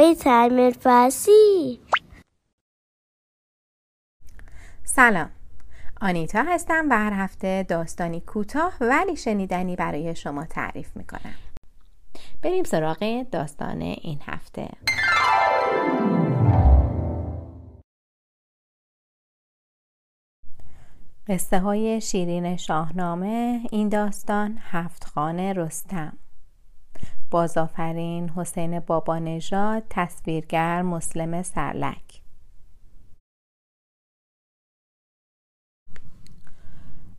های تعمیر فارسی سلام. آنیتا هستم و هر هفته داستانی کوتاه ولی شنیدنی برای شما تعریف می‌کنم. بریم سراغ داستان این هفته. قصه های شیرین شاهنامه این داستان هفت خانه رستم. بازآفرین حسین بابا نژاد تصویرگر مسلم سرلک.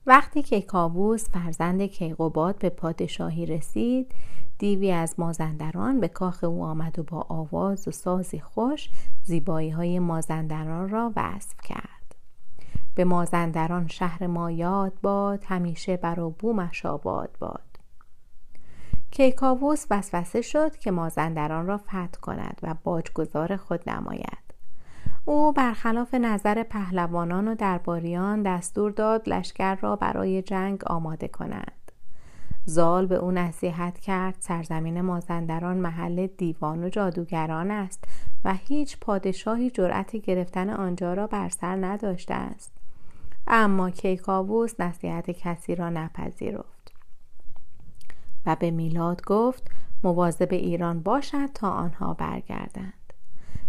وقتی که کاووس فرزند کیقوباد به پادشاهی رسید دیوی از مازندران به کاخ او آمد و با آواز و سازی خوش زیبایی های مازندران را وصف کرد. به مازندران شهر ما یاد باد همیشه بر و بومش آباد باد. کیکاووس وسوسه شد که مازندران را فتح کند و باجگذار خود نماید. او برخلاف نظر پهلوانان و درباریان دستور داد لشکر را برای جنگ آماده کنند. زال به او نصیحت کرد سرزمین مازندران محل دیوان و جادوگران است و هیچ پادشاهی جرأت گرفتن آنجا را بر سر نداشته است. اما کیکاووس نصیحت کسی را نپذیرفت. و به میلاد گفت مواظب ایران باشد تا آنها برگردند.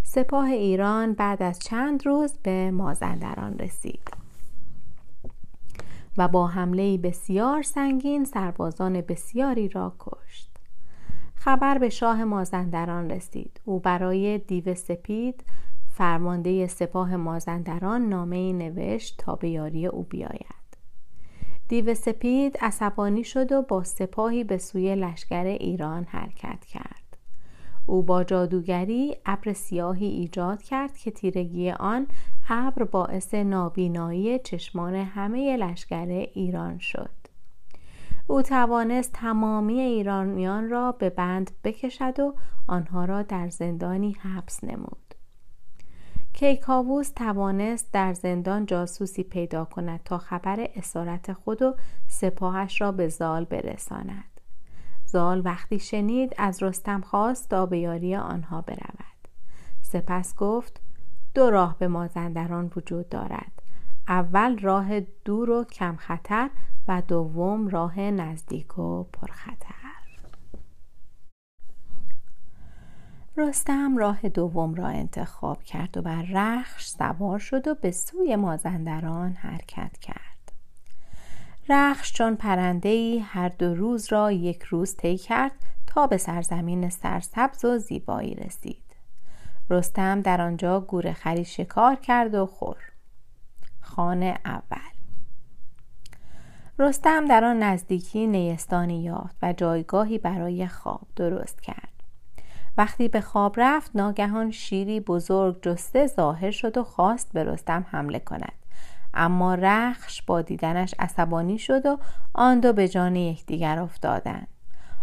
سپاه ایران بعد از چند روز به مازندران رسید. و با حمله بسیار سنگین سربازان بسیاری را کشت. خبر به شاه مازندران رسید. او برای دیو سپید فرمانده سپاه مازندران نامه نوشت تا به یاری او بیاید. دیو سپید عصبانی شد و با سپاهی به سوی لشکر ایران حرکت کرد. او با جادوگری ابر سیاهی ایجاد کرد که تیرگی آن ابر باعث نابینایی چشمان همه لشکر ایران شد. او توانست تمامی ایرانیان را به بند بکشد و آنها را در زندانی حبس نمود. کیکاووس توانست در زندان جاسوسی پیدا کند تا خبر اسارت خود و سپاهش را به زال برساند. زال وقتی شنید از رستم خواست تا به یاری آنها برود. سپس گفت دو راه به مازندران وجود دارد. اول راه دور و کم خطر و دوم راه نزدیک و پرخطر. رستم راه دوم را انتخاب کرد و بر رخش سوار شد و به سوی مازندران حرکت کرد. رخش چون پرنده هر دو روز را یک روز طی کرد تا به سرزمین سرسبز و زیبایی رسید. رستم در آنجا گورخری شکار کرد و خور خانه اول. رستم در آن نزدیکی نیستانی یافت و جایگاهی برای خواب درست کرد. وقتی به خواب رفت ناگهان شیری بزرگ جسته ظاهر شد و خواست به رستم حمله کند. اما رخش با دیدنش عصبانی شد و آن دو به جان یکدیگر افتادند.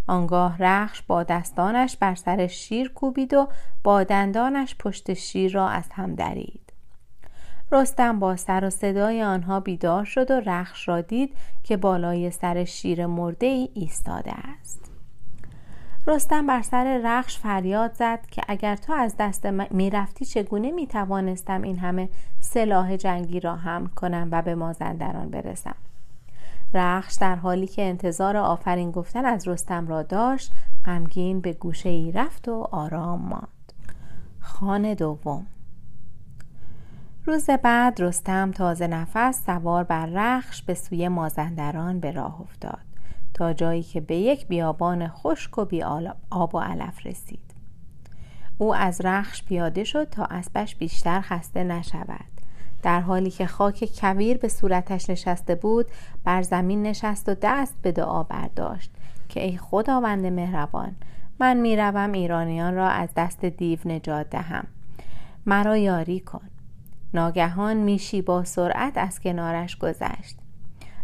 آنگاه رخش با دستانش بر سر شیر کوبید و با دندانش پشت شیر را از هم درید. رستم با سر و صدای آنها بیدار شد و رخش را دید که بالای سر شیر مرده ای ایستاده است. رستم بر سر رخش فریاد زد که اگر تو از دست می‌رفتی چگونه می‌توانستم این همه سلاح جنگی را هم کنم و به مازندران برسم؟ رخش در حالی که انتظار آفرین گفتن از رستم را داشت غمگین به گوشه ای رفت و آرام ماند. خانه دوم. روز بعد رستم تازه نفس سوار بر رخش به سوی مازندران به راه افتاد. تا جایی که به یک بیابان خشک و بی آب و علف رسید. او از رخش پیاده شد تا اسبش بیشتر خسته نشود. در حالی که خاک کویر به صورتش نشسته بود بر زمین نشست و دست به دعا برداشت که ای خداوند مهربان من می‌روم ایرانیان را از دست دیو نجات دهم. مرا یاری کن. ناگهان میشی با سرعت از کنارش گذشت.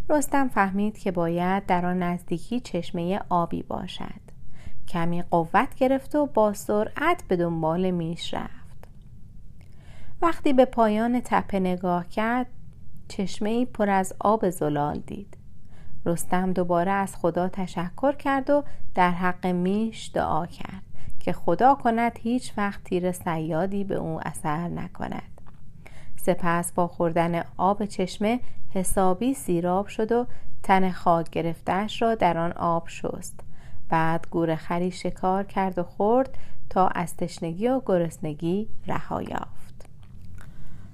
رستم فهمید که باید در آن نزدیکی چشمه آبی باشد. کمی قوت گرفت و با سرعت به دنبال میش رفت. وقتی به پایان تپه نگاه کرد چشمه پر از آب زلال دید. رستم دوباره از خدا تشکر کرد و در حق میش دعا کرد که خدا کند هیچ وقت تیر سیادی به او اثر نکند. سپس با خوردن آب چشمه حسابی سیراب شد و تن خاک گرفتهش را در آن آب شست. بعد گور خری شکار کرد و خورد تا از تشنگی و گرسنگی رها یافت.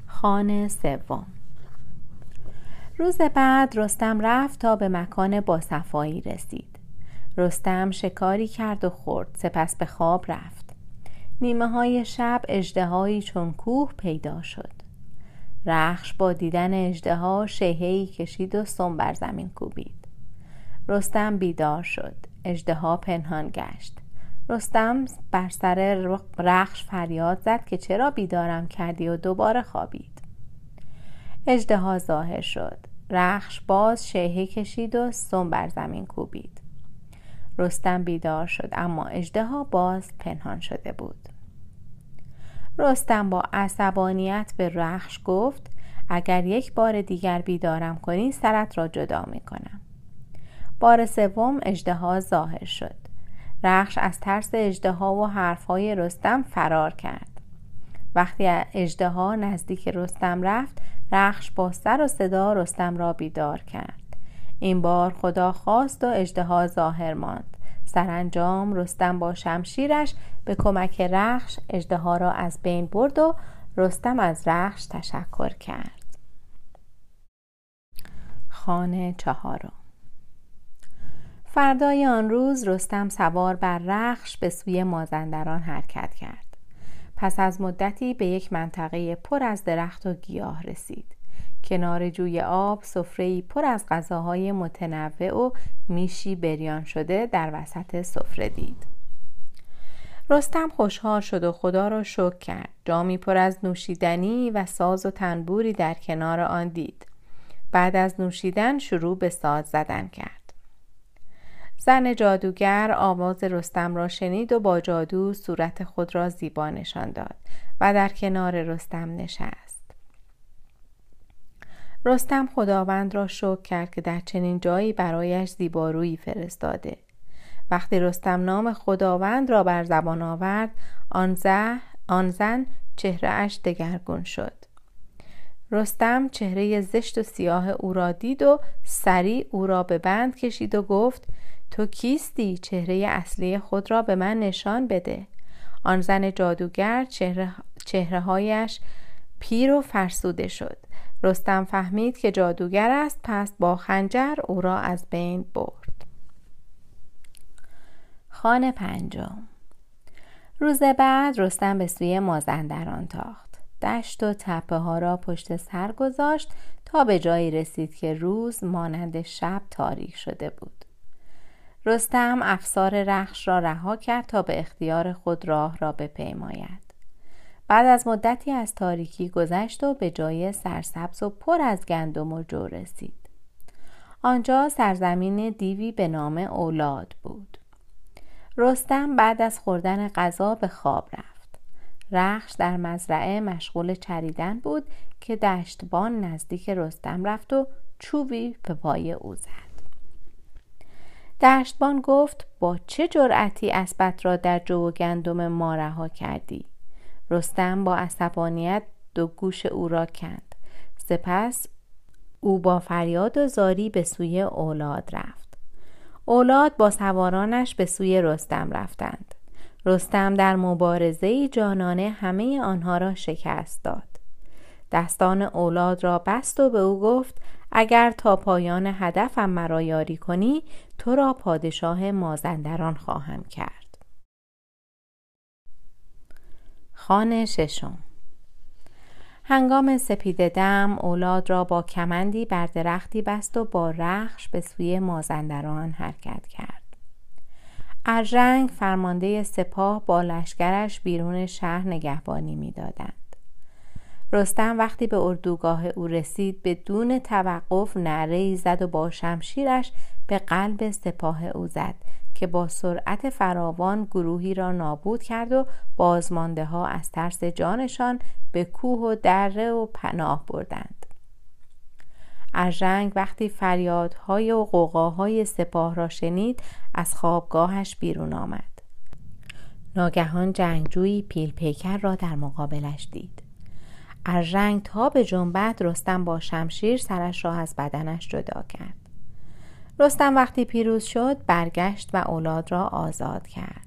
خانه سوم. روز بعد رستم رفت تا به مکان باصفایی رسید. رستم شکاری کرد و خورد سپس به خواب رفت. نیمه های شب اجدهایی چون کوه پیدا شد. رخش با دیدن اجدها شیهی کشید و سم بر زمین کوبید. رستم بیدار شد. اجدها پنهان گشت. رستم بر سر رخش فریاد زد که چرا بیدارم کردی و دوباره خوابید. اجدها ظاهر شد. رخش باز شیهه کشید و سم بر زمین کوبید. رستم بیدار شد اما اجدها باز پنهان شده بود. رستم با عصبانیت به رخش گفت اگر یک بار دیگر بیدارم کنی سرت را جدا می کنم بار سوم اجدها ظاهر شد. رخش از ترس اجدها و حرفهای رستم فرار کرد. وقتی اجدها نزدیک رستم رفت رخش با سر و صدا رستم را بیدار کرد. این بار خدا خواست و اجدها ظاهر ماند. سرانجام رستم با شمشیرش به کمک رخش اجدها را از بین برد و رستم از رخش تشکر کرد. خانه چهارم. فردای آن روز رستم سوار بر رخش به سوی مازندران حرکت کرد. پس از مدتی به یک منطقه پر از درخت و گیاه رسید. کنار جوی آب سفره‌ای پر از غذاهای متنوع و میشی بریان شده در وسط سفره دید. رستم خوشحال شد و خدا را شکر کرد. جامی پر از نوشیدنی و ساز و تنبوری در کنار آن دید. بعد از نوشیدن شروع به ساز زدن کرد. زن جادوگر آواز رستم را شنید و با جادو صورت خود را زیبا نشان داد و در کنار رستم نشست. رستم خداوند را شکر کرد که در چنین جایی برایش زیبارویی فرستاده. وقتی رستم نام خداوند را بر زبان آورد آن, آن زن چهرهاش دگرگون شد. رستم چهره زشت و سیاه او را دید و سریع او را به بند کشید و گفت تو کیستی؟ چهره اصلی خود را به من نشان بده. آن زن جادوگر چهره, چهره هایش پیر و فرسوده شد. رستم فهمید که جادوگر است پس با خنجر او را از بین برد. خانه پنجم. روز بعد رستم به سوی مازندران تاخت. دشت و تپه ها را پشت سر گذاشت تا به جایی رسید که روز مانند شب تاریک شده بود. رستم افسار رخش را رها کرد تا به اختیار خود راه را بپیماید. بعد از مدتی از تاریکی گذشت و به جای سرسبز و پر از گندم و جو رسید. آنجا سرزمین دیوی به نام اولاد بود. رستم بعد از خوردن غذا به خواب رفت. رخش در مزرعه مشغول چریدن بود که دشتبان نزدیک رستم رفت و چوبی به پای او زد. دشتبان گفت با چه جرأتی اسبت را در جو و گندم ما رها کردی؟ رستم با عصبانیت دو گوش او را کند. سپس او با فریاد و زاری به سوی اولاد رفت. اولاد با سوارانش به سوی رستم رفتند. رستم در مبارزه جانانه همه آنها را شکست داد. دستان اولاد را بست و به او گفت اگر تا پایان هدفم مرا یاری کنی تو را پادشاه مازندران خواهم کرد. خانه ششم. هنگام سپید دم اولاد را با کمندی بر درختی بست و با رخش به سوی مازندران حرکت کرد. ارژنگ فرمانده سپاه با لشکرش بیرون شهر نگهبانی می‌دادند. رستم وقتی به اردوگاه او رسید به دون توقف نعره زد و با شمشیرش به قلب سپاه او زد. که با سرعت فراوان گروهی را نابود کرد و بازمانده ها از ترس جانشان به کوه و دره و پناه بردند. ارژنگ وقتی فریادهای و قوقاهای سپاه را شنید از خوابگاهش بیرون آمد. ناگهان جنگجویی پیل پیکر را در مقابلش دید. از رنگ تا به جنبت رستم با شمشیر سرش را از بدنش جدا کرد. رستم وقتی پیروز شد برگشت و اولاد را آزاد کرد.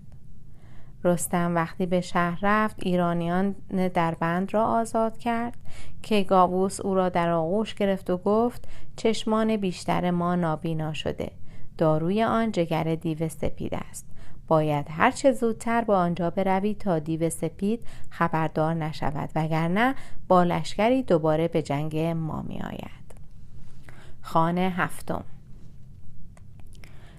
رستم وقتی به شهر رفت ایرانیان در بند را آزاد کرد که گاووس او را در آغوش گرفت و گفت چشمان بیشتر ما نابینا شده. داروی آن جگر دیو سپید است. باید هرچه زودتر به آنجا بروی تا دیو سپید خبردار نشود وگرنه با لشکری دوباره به جنگ ما می آید خانه هفتم.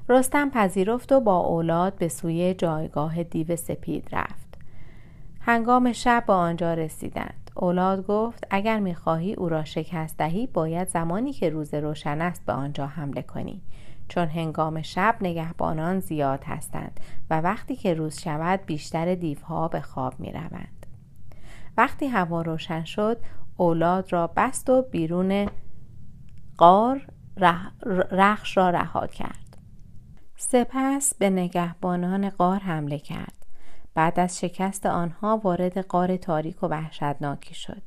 رستم پذیرفت و با اولاد به سوی جایگاه دیو سپید رفت. هنگام شب به آنجا رسیدند. اولاد گفت اگر می‌خواهی او را شکست دهی باید زمانی که روز روشن است به آنجا حمله کنی. چون هنگام شب نگهبانان زیاد هستند و وقتی که روز شود بیشتر دیوها به خواب می روند. وقتی هوا روشن شد اولاد را بست و بیرون قار رخش را رها کرد. سپس به نگهبانان قار حمله کرد. بعد از شکست آنها وارد قار تاریک و وحشتناکی شد.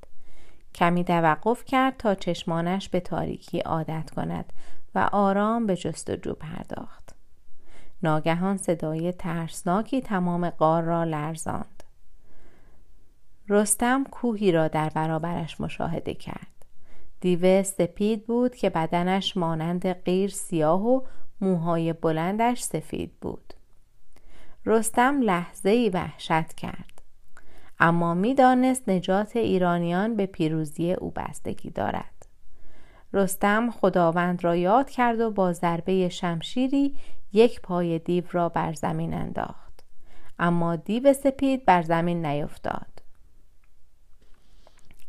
کمی توقف کرد تا چشمانش به تاریکی عادت کند و آرام به جستجو پرداخت. ناگهان صدای ترسناکی تمام قار را لرزاند. رستم کوهی را در برابرش مشاهده کرد. دیوه سپید بود که بدنش مانند غیر سیاه و موهای بلندش سفید بود. رستم لحظه ای وحشت کرد. اما می‌دانست نجات ایرانیان به پیروزی او بستگی دارد. رستم خداوند را یاد کرد و با ضربه شمشیری یک پای دیو را بر زمین انداخت. اما دیو سپید بر زمین نیفتاد.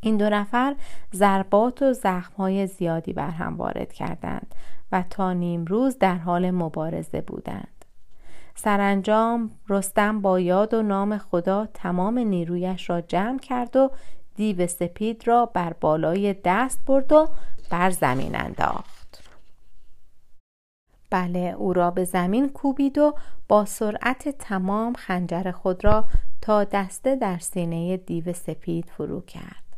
این دو نفر ضربات و زخمهای زیادی بر هم وارد کردند و تا نیم روز در حال مبارزه بودند. سرانجام رستم با یاد و نام خدا تمام نیرویش را جمع کرد و دیو سپید را بر بالای دست برد و بر زمین انداخت. بله او را به زمین کوبید و با سرعت تمام خنجر خود را تا دسته در سینه دیو سپید فرو کرد.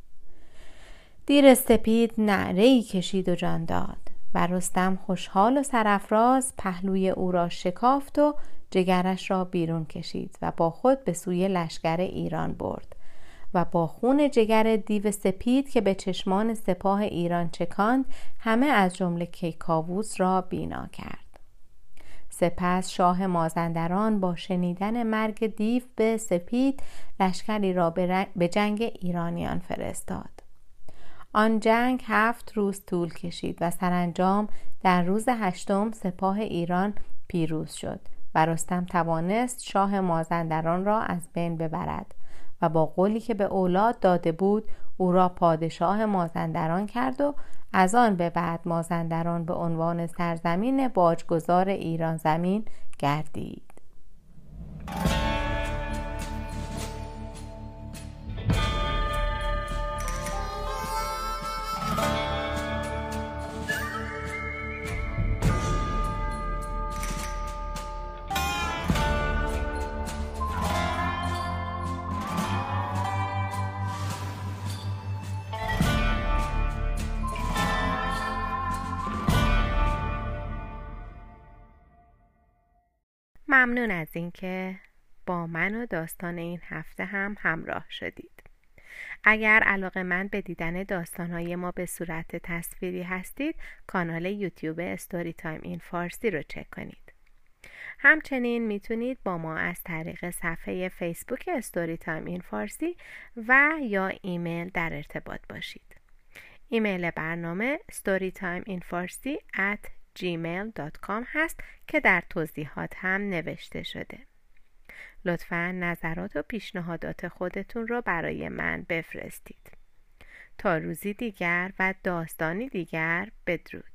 دیر سپید نعره کشید و جان داد و رستم خوشحال و سرافراز پهلوی او را شکافت و جگرش را بیرون کشید و با خود به سوی لشکر ایران برد و با خون جگر دیو سپید که به چشمان سپاه ایران چکاند همه از جمله کیکاووس را بینا کرد. سپس شاه مازندران با شنیدن مرگ دیو به سپید لشکری را به جنگ ایرانیان فرستاد. آن جنگ هفت روز طول کشید و سرانجام در روز هشتم سپاه ایران پیروز شد و رستم توانست شاه مازندران را از بین ببرد و با قولی که به اولاد داده بود او را پادشاه مازندران کرد و از آن به بعد مازندران به عنوان سرزمین باجگذار ایران زمین گردید. ممنون از اینکه با من و داستان این هفته هم همراه شدید. اگر علاقمند به دیدن داستانهای ما به صورت تصویری هستید کانال یوتیوب Story Time in Farsi رو چک کنید. همچنین می‌تونید با ما از طریق صفحه فیسبوک Story Time in Farsi و یا ایمیل در ارتباط باشید. ایمیل برنامه storytimeinfarsi at gmail.com هست که در توضیحات هم نوشته شده. لطفا نظرات و پیشنهادات خودتون رو برای من بفرستید. تا روزی دیگر و داستانی دیگر بدرود.